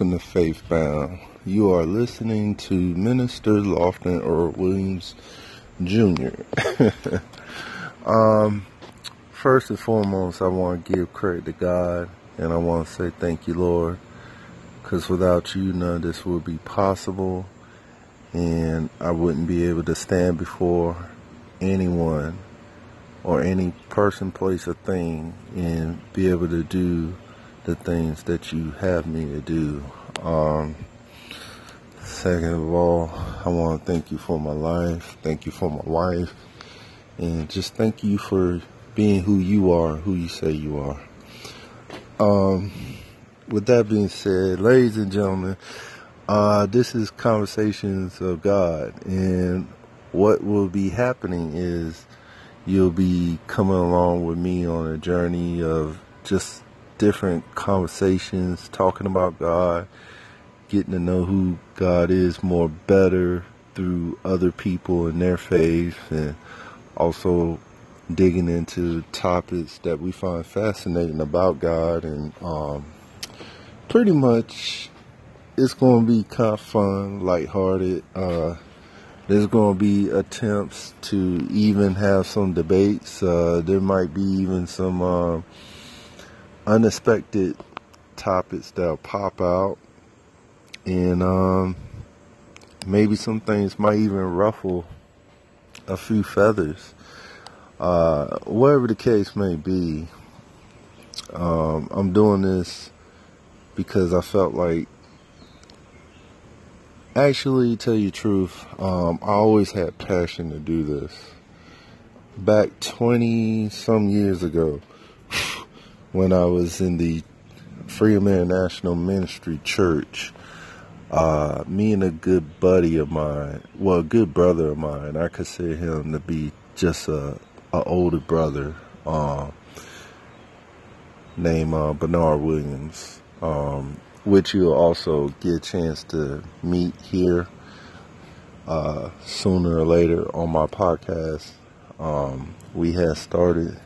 Welcome to Faithbound. You are listening to Minister Lofton Earl Williams Jr. um, first and foremost, I want to give credit to God, and I want to say thank you, Lord, because without you, none of this would be possible, and I wouldn't be able to stand before anyone or any person, place, or thing and be able to do the things that you have me to do. Um, second of all, I want to thank you for my life. Thank you for my wife. And just thank you for being who you are, who you say you are. Um, with that being said, ladies and gentlemen, uh, this is Conversations of God. And what will be happening is you'll be coming along with me on a journey of just different conversations, talking about God, getting to know who God is more better through other people and their faith, and also digging into topics that we find fascinating about God. And um, pretty much, it's going to be kind of fun, lighthearted. Uh, there's going to be attempts to even have some debates. Uh, there might be even some. Uh, unexpected topics that'll pop out, and um, maybe some things might even ruffle a few feathers. Uh, whatever the case may be, um, I'm doing this because I felt like, actually, tell you truth, um, I always had passion to do this. Back 20 some years ago, when I was in the Freedom International Ministry Church. Uh, me and a good buddy of mine, well, a good brother of mine, I consider him to be just a, a older brother, uh, named uh, Bernard Williams, um, which you'll also get a chance to meet here uh, sooner or later on my podcast. Um, we had started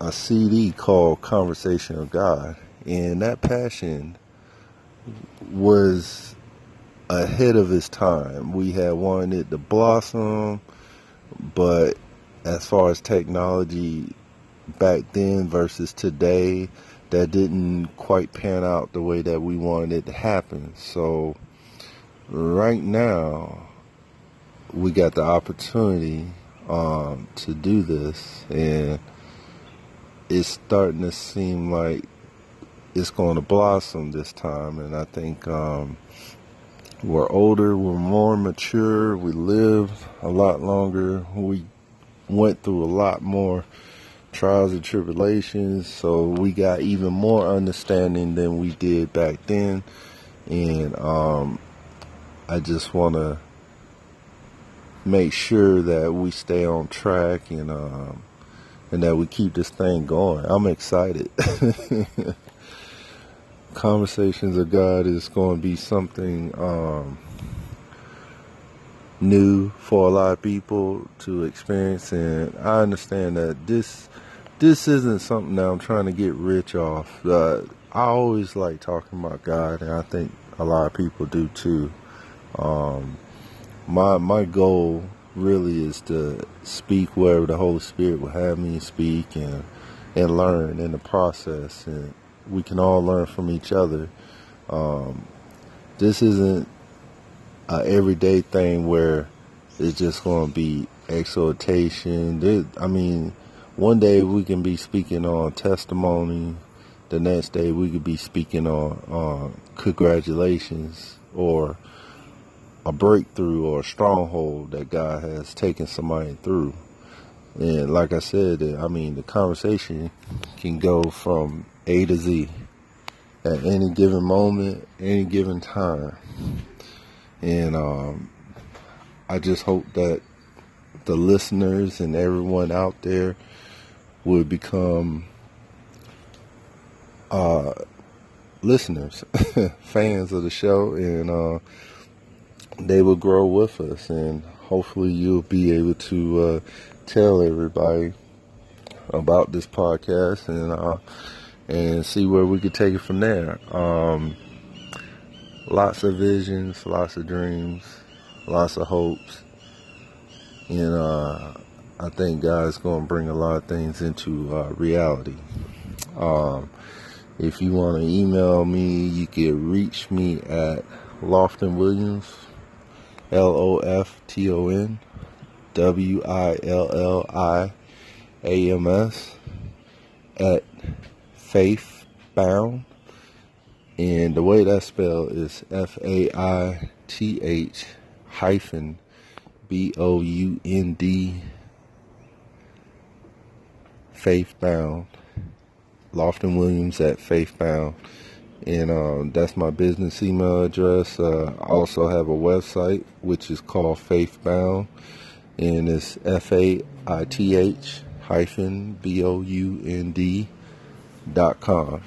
a CD called Conversation of God, and that passion was ahead of its time. We had wanted it to blossom, but as far as technology back then versus today, that didn't quite pan out the way that we wanted it to happen. So, right now, we got the opportunity um, to do this, and it's starting to seem like it's going to blossom this time. And I think um, we're older, we're more mature, we lived a lot longer, we went through a lot more trials and tribulations, so we got even more understanding than we did back then. And um, I just want to make sure that we stay on track and um, and that we keep this thing going. I'm excited. Conversations of God is going to be something um, new for a lot of people to experience, and I understand that this this isn't something that I'm trying to get rich off. I always like talking about God, and I think a lot of people do too. Um, my my goal really is to speak wherever the Holy Spirit will have me speak and and learn in the process, and we can all learn from each other. Um, this isn't a everyday thing where it's just going to be exhortation. There, I mean, one day we can be speaking on testimony. The next day we could be speaking on uh, congratulations or a breakthrough or a stronghold that God has taken somebody through. And like I said, I mean, the conversation can go from A to Z at any given moment, any given time. And um, I just hope that the listeners and everyone out there would become uh, listeners, fans of the show, and uh, they will grow with us, and hopefully you'll be able to uh, tell everybody about this podcast, and uh, and see where we could take it from there. Um, lots of visions, lots of dreams, lots of hopes. And uh, I think God's going to bring a lot of things into uh, reality. Um, if you want to email me, you can reach me at Lofton Williams, L O F T O N W I L L I A M S, at Faith Bound. And the way that's spelled is F A I T H hyphen B O U N D Faith Bound. Lofton Williams at Faith Bound. And um, that's my business email address. Uh, I also have a website which is called Faithbound, And it's F A I T H hyphen B O U N D dot com.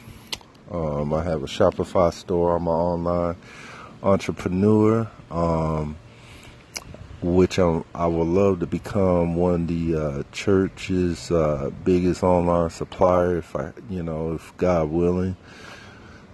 Um, I have a Shopify store. I'm an online entrepreneur, um, which I'm, i would love to become one of the uh, church's uh, biggest online supplier, if I, you know, if God willing.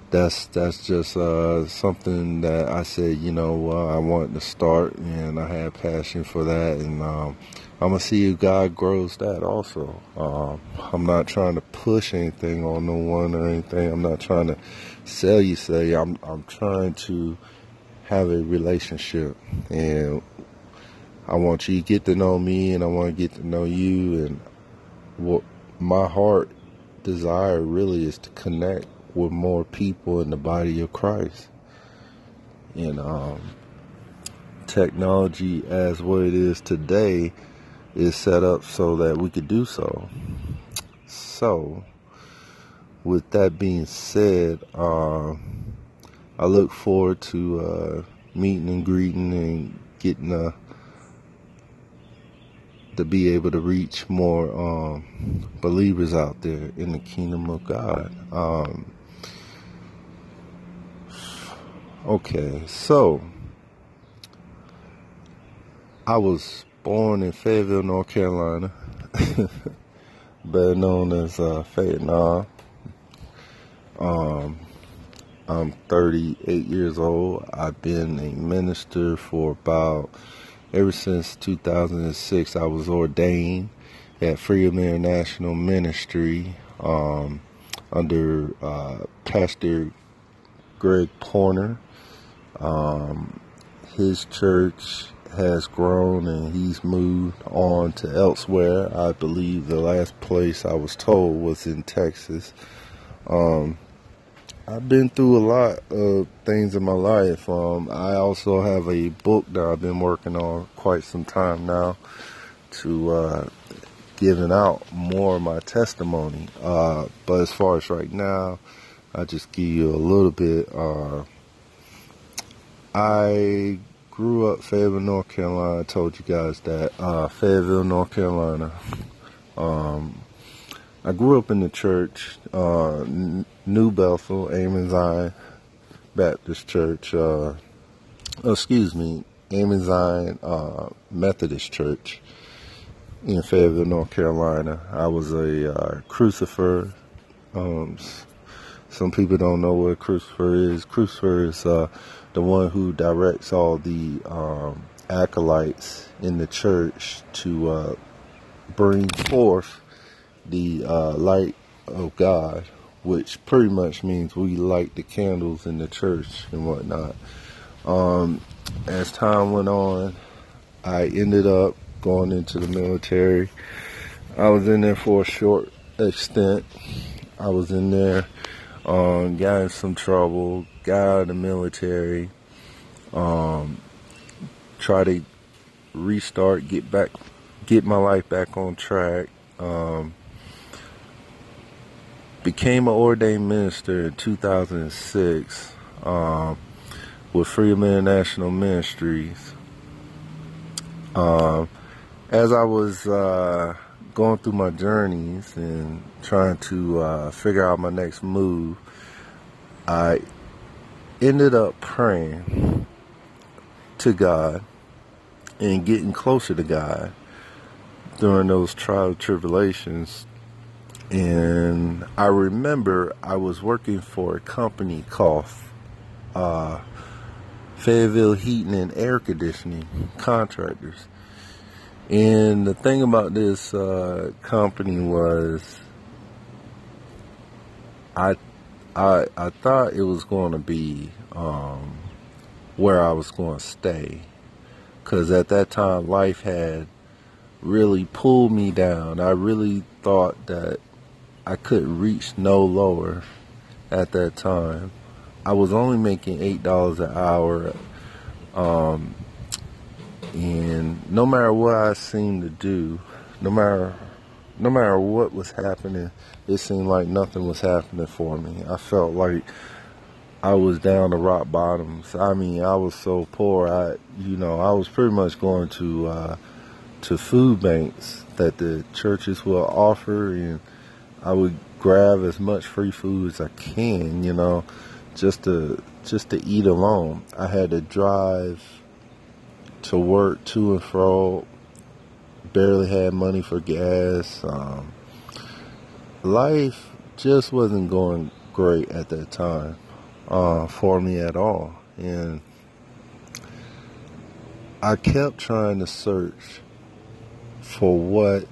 That's that's just uh, something that I said, you know, I wanted to start, and I had passion for that, and um, I'm gonna see if God grows that also. Um, I'm not trying to push anything on no one or anything. I'm not trying to sell you say. I'm I'm trying to have a relationship, and I want you to get to know me, and I want to get to know you, and what my heart desire really is to connect with more people in the body of Christ. And um, technology as what it is today is set up so that we could do so. So, with that being said, uh, I look forward to uh, meeting and greeting and getting uh, to be able to reach more um, believers out there in the kingdom of God. Um, okay, so I was born in Fayetteville, North Carolina, better known as uh, Fayetteville. Um, I'm 38 years old. I've been a minister for about ever since 2006. I was ordained at Freedom International Ministry um, under uh, Pastor Greg Porter. Um, his church has grown and he's moved on to elsewhere. I believe the last place I was told was in Texas. Um, I've been through a lot of things in my life. Um, I also have a book that I've been working on quite some time now to uh, giving out more of my testimony. Uh, but as far as right now, I just give you a little bit. Uh, I grew up Fayetteville, North Carolina. I told you guys that uh, Fayetteville, North Carolina. Um, I grew up in the church, uh, New Bethel, Amen Baptist Church. Uh, excuse me, Amen uh, Methodist Church in Fayetteville, North Carolina. I was a uh, crucifer. Um, some people don't know what crucifer is. Crucifer is uh, the one who directs all the um, acolytes in the church to uh, bring forth the uh, light of God, which pretty much means we light the candles in the church and whatnot. Um, as time went on, I ended up going into the military. I was in there for a short extent. I was in there, um, got in some trouble, got out of the military, um, try to restart, get back, get my life back on track. Um, became an ordained minister in 2006 um, with Freedom International Ministries. Um, as I was uh, going through my journeys and trying to uh, figure out my next move, I ended up praying to God and getting closer to God during those trial tribulations And I remember I was working for a company called uh, Fayetteville Heating and Air Conditioning Contractors. And the thing about this uh, company was, I, I, I thought it was going to be um, where I was going to stay, because at that time life had really pulled me down. I really thought that I couldn't reach no lower at that time. I was only making eight dollars an hour, um, and no matter what I seemed to do, no matter no matter what was happening, it seemed like nothing was happening for me. I felt like I was down to rock bottoms. I mean, I was so poor. I, you know, I was pretty much going to uh, to food banks that the churches will offer, and I would grab as much free food as I can, you know, just to just to eat alone. I had to drive to work to and fro. Barely had money for gas. Um, life just wasn't going great at that time uh, for me at all, and I kept trying to search for what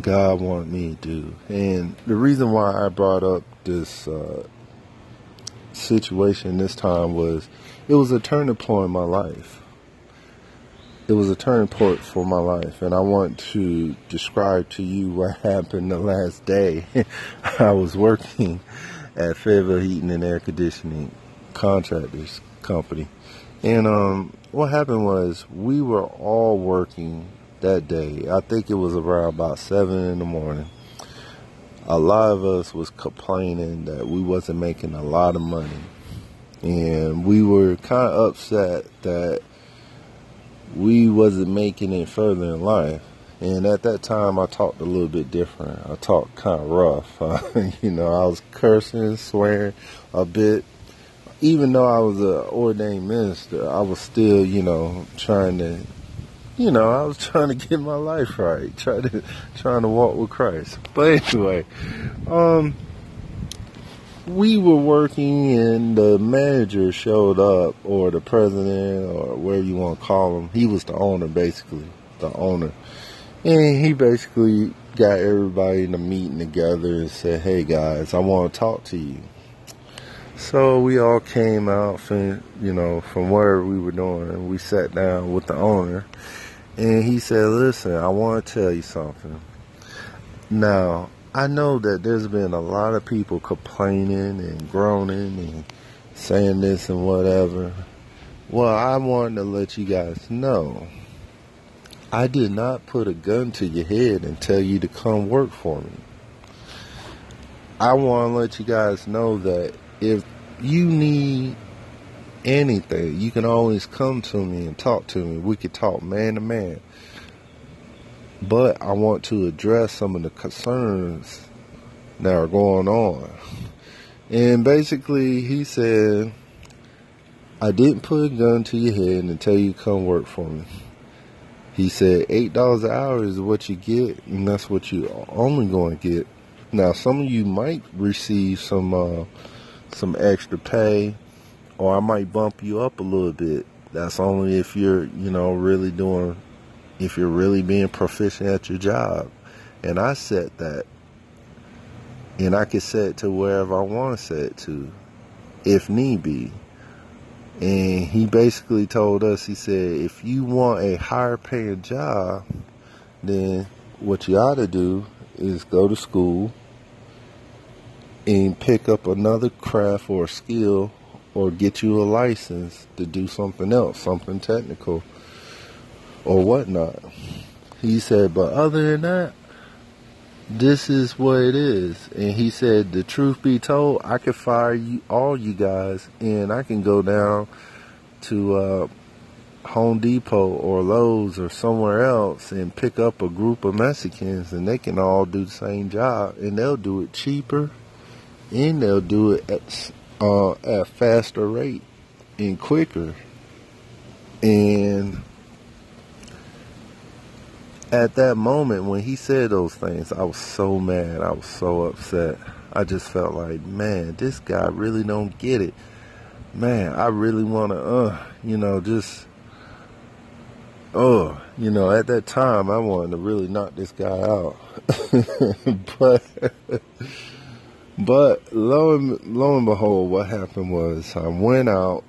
God wanted me to do. And the reason why I brought up this uh, situation this time was it was a turning point in my life. It was a turning point for my life, and I want to describe to you what happened the last day. I was working at Fayetteville Heating and Air Conditioning Contractors Company, and um, what happened was we were all working that day. I think it was around about seven in the morning. A lot of us was complaining that we wasn't making a lot of money, and we were kind of upset that we wasn't making it further in life. And at that time, I talked a little bit different. I talked kind of rough. Uh, you know, I was cursing, swearing a bit. Even though I was an ordained minister, I was still, you know, trying to you know, I was trying to get my life right, trying to trying to walk with Christ. But anyway, um, we were working, and the manager showed up, or the president, or whatever you want to call him. He was the owner, basically, the owner, and he basically got everybody in the meeting together and said, "Hey guys, I want to talk to you." So we all came out from, you know, from wherever we were doing, and we sat down with the owner and he said, Listen, I want to tell you something. Now, I know that there's been a lot of people complaining and groaning and saying this and whatever. Well, I wanted to let you guys know I did not put a gun to your head and tell you to come work for me. I want to let you guys know that if you need anything, you can always come to me and talk to me. We could talk man to man. But I want to address some of the concerns that are going on. And basically, he said, I didn't put a gun to your head tell you come work for me. He said eight dollars an hour is what you get, and that's what you only going to get. Now, some of you might receive some uh, some extra pay or I might bump you up a little bit. That's only if you're, you know, really doing, if you're really being proficient at your job. And I set that. And I can set it to wherever I want to set it to, if need be. And he basically told us, he said, if you want a higher paying job, then what you ought to do is go to school and pick up another craft or skill or get you a license to do something else, something technical or whatnot. He said, but other than that, this is what it is. And he said, the truth be told, I could fire you, all you guys, and I can go down to uh, Home Depot or Lowe's or somewhere else and pick up a group of Mexicans, and they can all do the same job, and they'll do it cheaper, and they'll do it at uh, at a faster rate and quicker. And at that moment when he said those things, I was so mad. I was so upset. I just felt like, man, this guy really don't get it. Man, I really want to, uh, you know, just, oh, you know, at that time, I wanted to really knock this guy out. but, but lo and, lo and behold, what happened was I went out,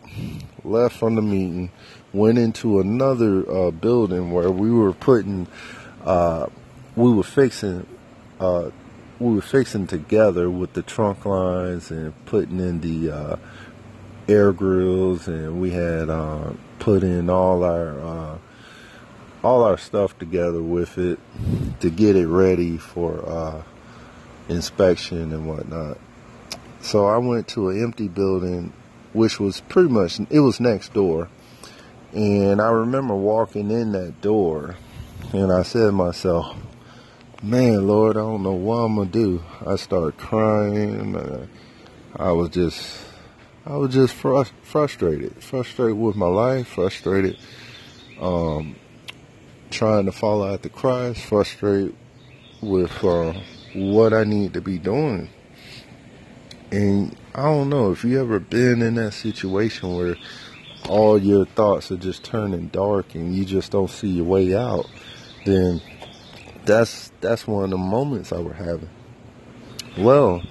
left from the meeting, went into another uh, building where we were putting, uh, we were fixing, uh, we were fixing together with the trunk lines and putting in the uh, air grills, and we had uh, put in all our uh, all our stuff together with it to get it ready for inspection and whatnot. So I went to an empty building, which was pretty much it was next door and I remember walking in that door and I said to myself, man, Lord, I don't know what I'm going to do. I started crying. Uh, I was just, I was just frust- frustrated, frustrated with my life, frustrated, um, trying to follow after Christ, frustrated with uh, what I need to be doing. And I don't know if you ever been in that situation where all your thoughts are just turning dark and you just don't see your way out, then that's that's one of the moments I were having. Well,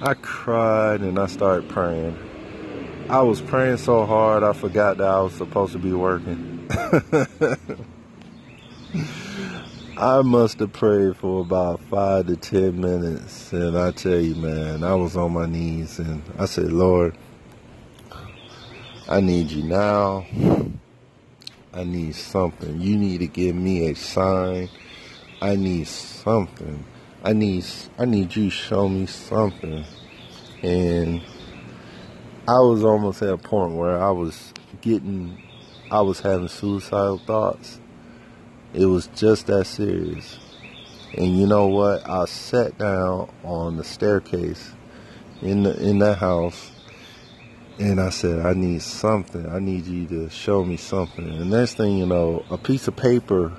I cried and I started praying. I was praying so hard I forgot that I was supposed to be working. I must have prayed for about five to ten minutes, and I tell you, man, I was on my knees and I said, Lord, I need you now. I need something. You need to give me a sign. I need something. I need I need you to show me something. And I was almost at a point where I was getting I was having suicidal thoughts. It was just that serious. And you know what? I sat down on the staircase in the in that house and I said, I need something. I need you to show me something. And next thing you know, a piece of paper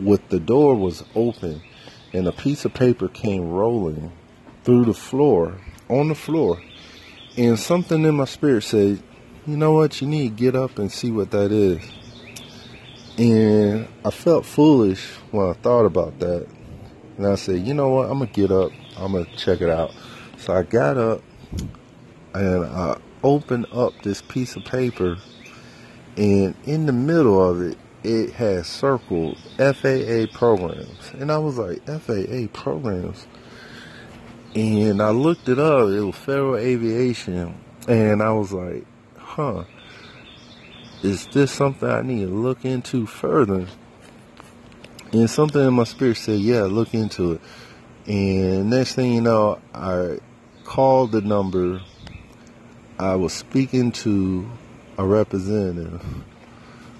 with the door was open and a piece of paper came rolling through the floor, on the floor. And something in my spirit said, you know what, you need to get up and see what that is. And I felt foolish when I thought about that. And I said, you know what, I'm going to get up, I'm going to check it out. So I got up and uh, I opened up this piece of paper, and in the middle of it, it had circled FAA programs, and I was like, FAA programs, and I looked it up. It was Federal Aviation, and I was like, huh. Is this something I need to look into further? And something in my spirit said, yeah, look into it. And next thing you know, I called the number I was speaking to a representative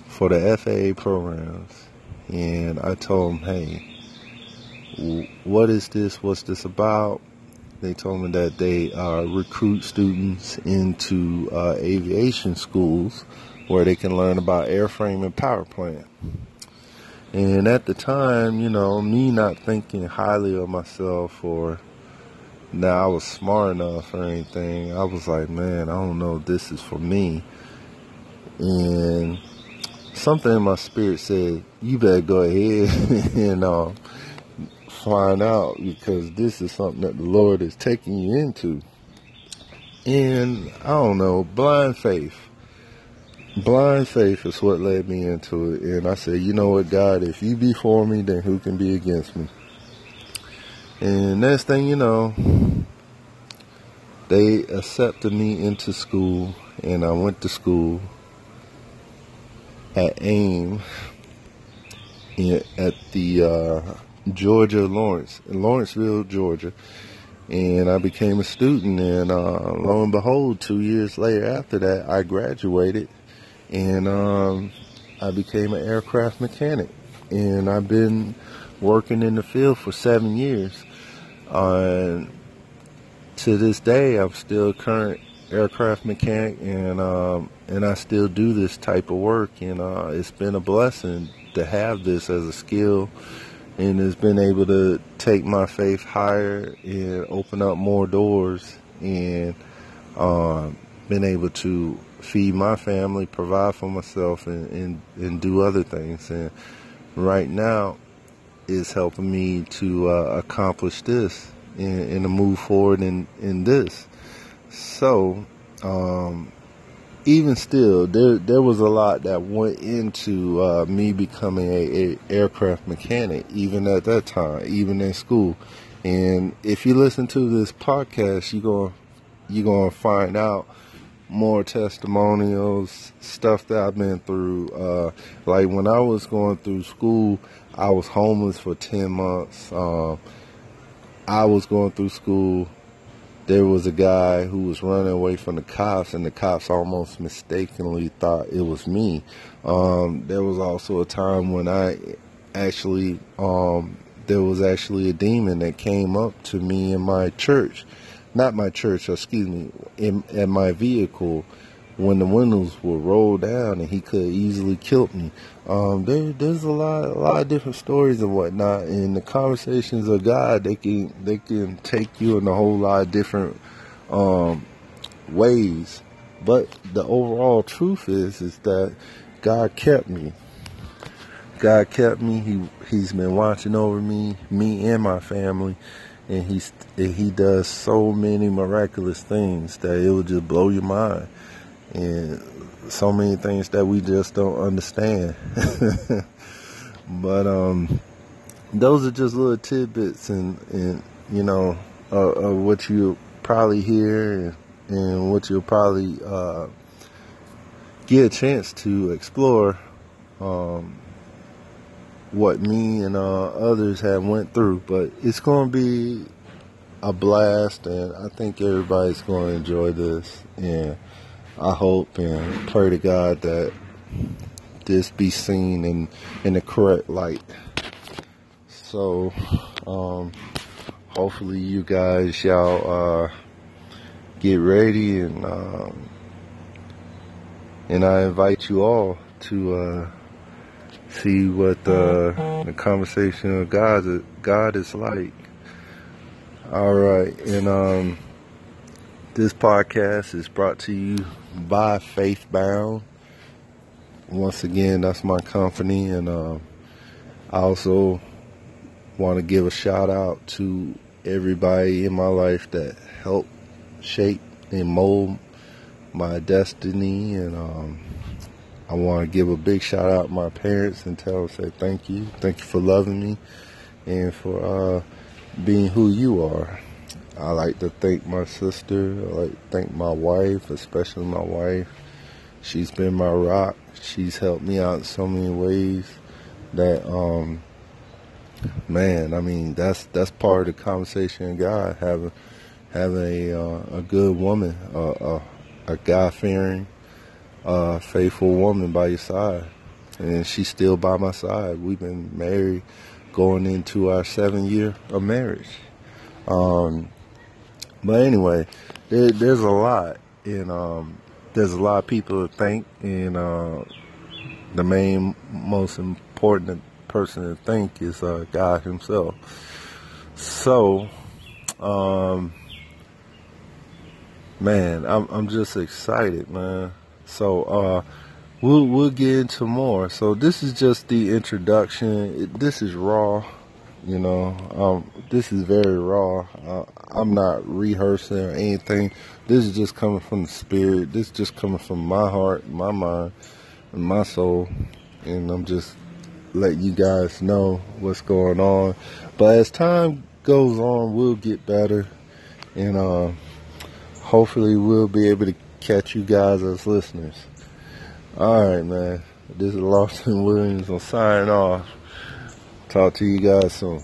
for the FAA programs, and I told him, hey, what is this? What's this about? They told me that they uh, recruit students into uh, aviation schools where they can learn about airframe and power plant. And at the time, you know, me not thinking highly of myself or now I was smart enough or anything. I was like, man, I don't know if this is for me. And something in my spirit said, you better go ahead and uh, find out because this is something that the Lord is taking you into. And I don't know, blind faith. Blind faith is what led me into it. And I said, you know what, God, if you be for me, then who can be against me? And next thing you know, they accepted me into school, and I went to school at AIM at the uh, Georgia Lawrence, Lawrenceville, Georgia. And I became a student, and uh, lo and behold, two years later after that, I graduated, and um, I became an aircraft mechanic. And I've been working in the field for seven years. Uh, to this day, I'm still current aircraft mechanic, and um, and I still do this type of work, and uh, it's been a blessing to have this as a skill and it's been able to take my faith higher and open up more doors and um, been able to feed my family, provide for myself, and, and, and do other things. And right now, it's helping me to uh, accomplish this and, and, to move forward in, in this. So, um, even still, there there was a lot that went into uh, me becoming a, a, aircraft mechanic, even at that time, even in school. And if you listen to this podcast, you go you're gonna find out more testimonials, stuff that I've been through. Uh, like when I was going through school, I was homeless for ten months. Um, I was going through school there was a guy who was running away from the cops, and the cops almost mistakenly thought it was me. Um, there was also a time when I actually, um, there was actually a demon that came up to me in my church, not my church, excuse me, in, in my vehicle when the windows were rolled down and he could easily kill me. Um, there, there's a lot, a lot of different stories and whatnot. And the conversations of God, they can, they can take you in a whole lot of different um, ways. But the overall truth is, is that God kept me. God kept me. He, he's been watching over me, me and my family. And he's, and he does so many miraculous things that it will just blow your mind and so many things that we just don't understand. but um, those are just little tidbits and, and you know uh, of what you probably hear and, and what you'll probably uh, get a chance to explore um, what me and uh, others have went through. But it's going to be a blast, and I think everybody's going to enjoy this. And I hope and pray to God that this be seen in in the correct light. So, um, hopefully you guys y'all uh, get ready and um, and I invite you all to uh, see what uh, the conversation of God God is like. All right, and um, this podcast is brought to you by Faithbound. Once again, that's my company, and uh, I also want to give a shout out to everybody in my life that helped shape and mold my destiny. And um, I want to give a big shout out to my parents and tell them, say thank you. Thank you for loving me and for uh, being who you are. I like to thank my sister. I like to thank my wife, especially my wife. She's been my rock. She's helped me out in so many ways that, um, man, I mean, that's that's part of the conversation God having having a uh, a good woman, uh, a, a God fearing, uh, faithful woman by your side, and she's still by my side. We've been married, going into our seven year of marriage. Um, but anyway, there, there's a lot, and um, there's a lot of people to thank, and uh, the main, most important person to thank is uh, God Himself. So, um, man, I'm I'm just excited, man. So, uh, we'll we'll get into more. So this is just the introduction. This is raw. You know, um, this is very raw. Uh, I'm not rehearsing or anything. This is just coming from the spirit. This is just coming from my heart, my mind, and my soul. And I'm just letting you guys know what's going on. But as time goes on, we'll get better. And uh, hopefully, we'll be able to catch you guys as listeners. All right, man. This is Lofton Williams. I'm signing off. Talk to you guys soon.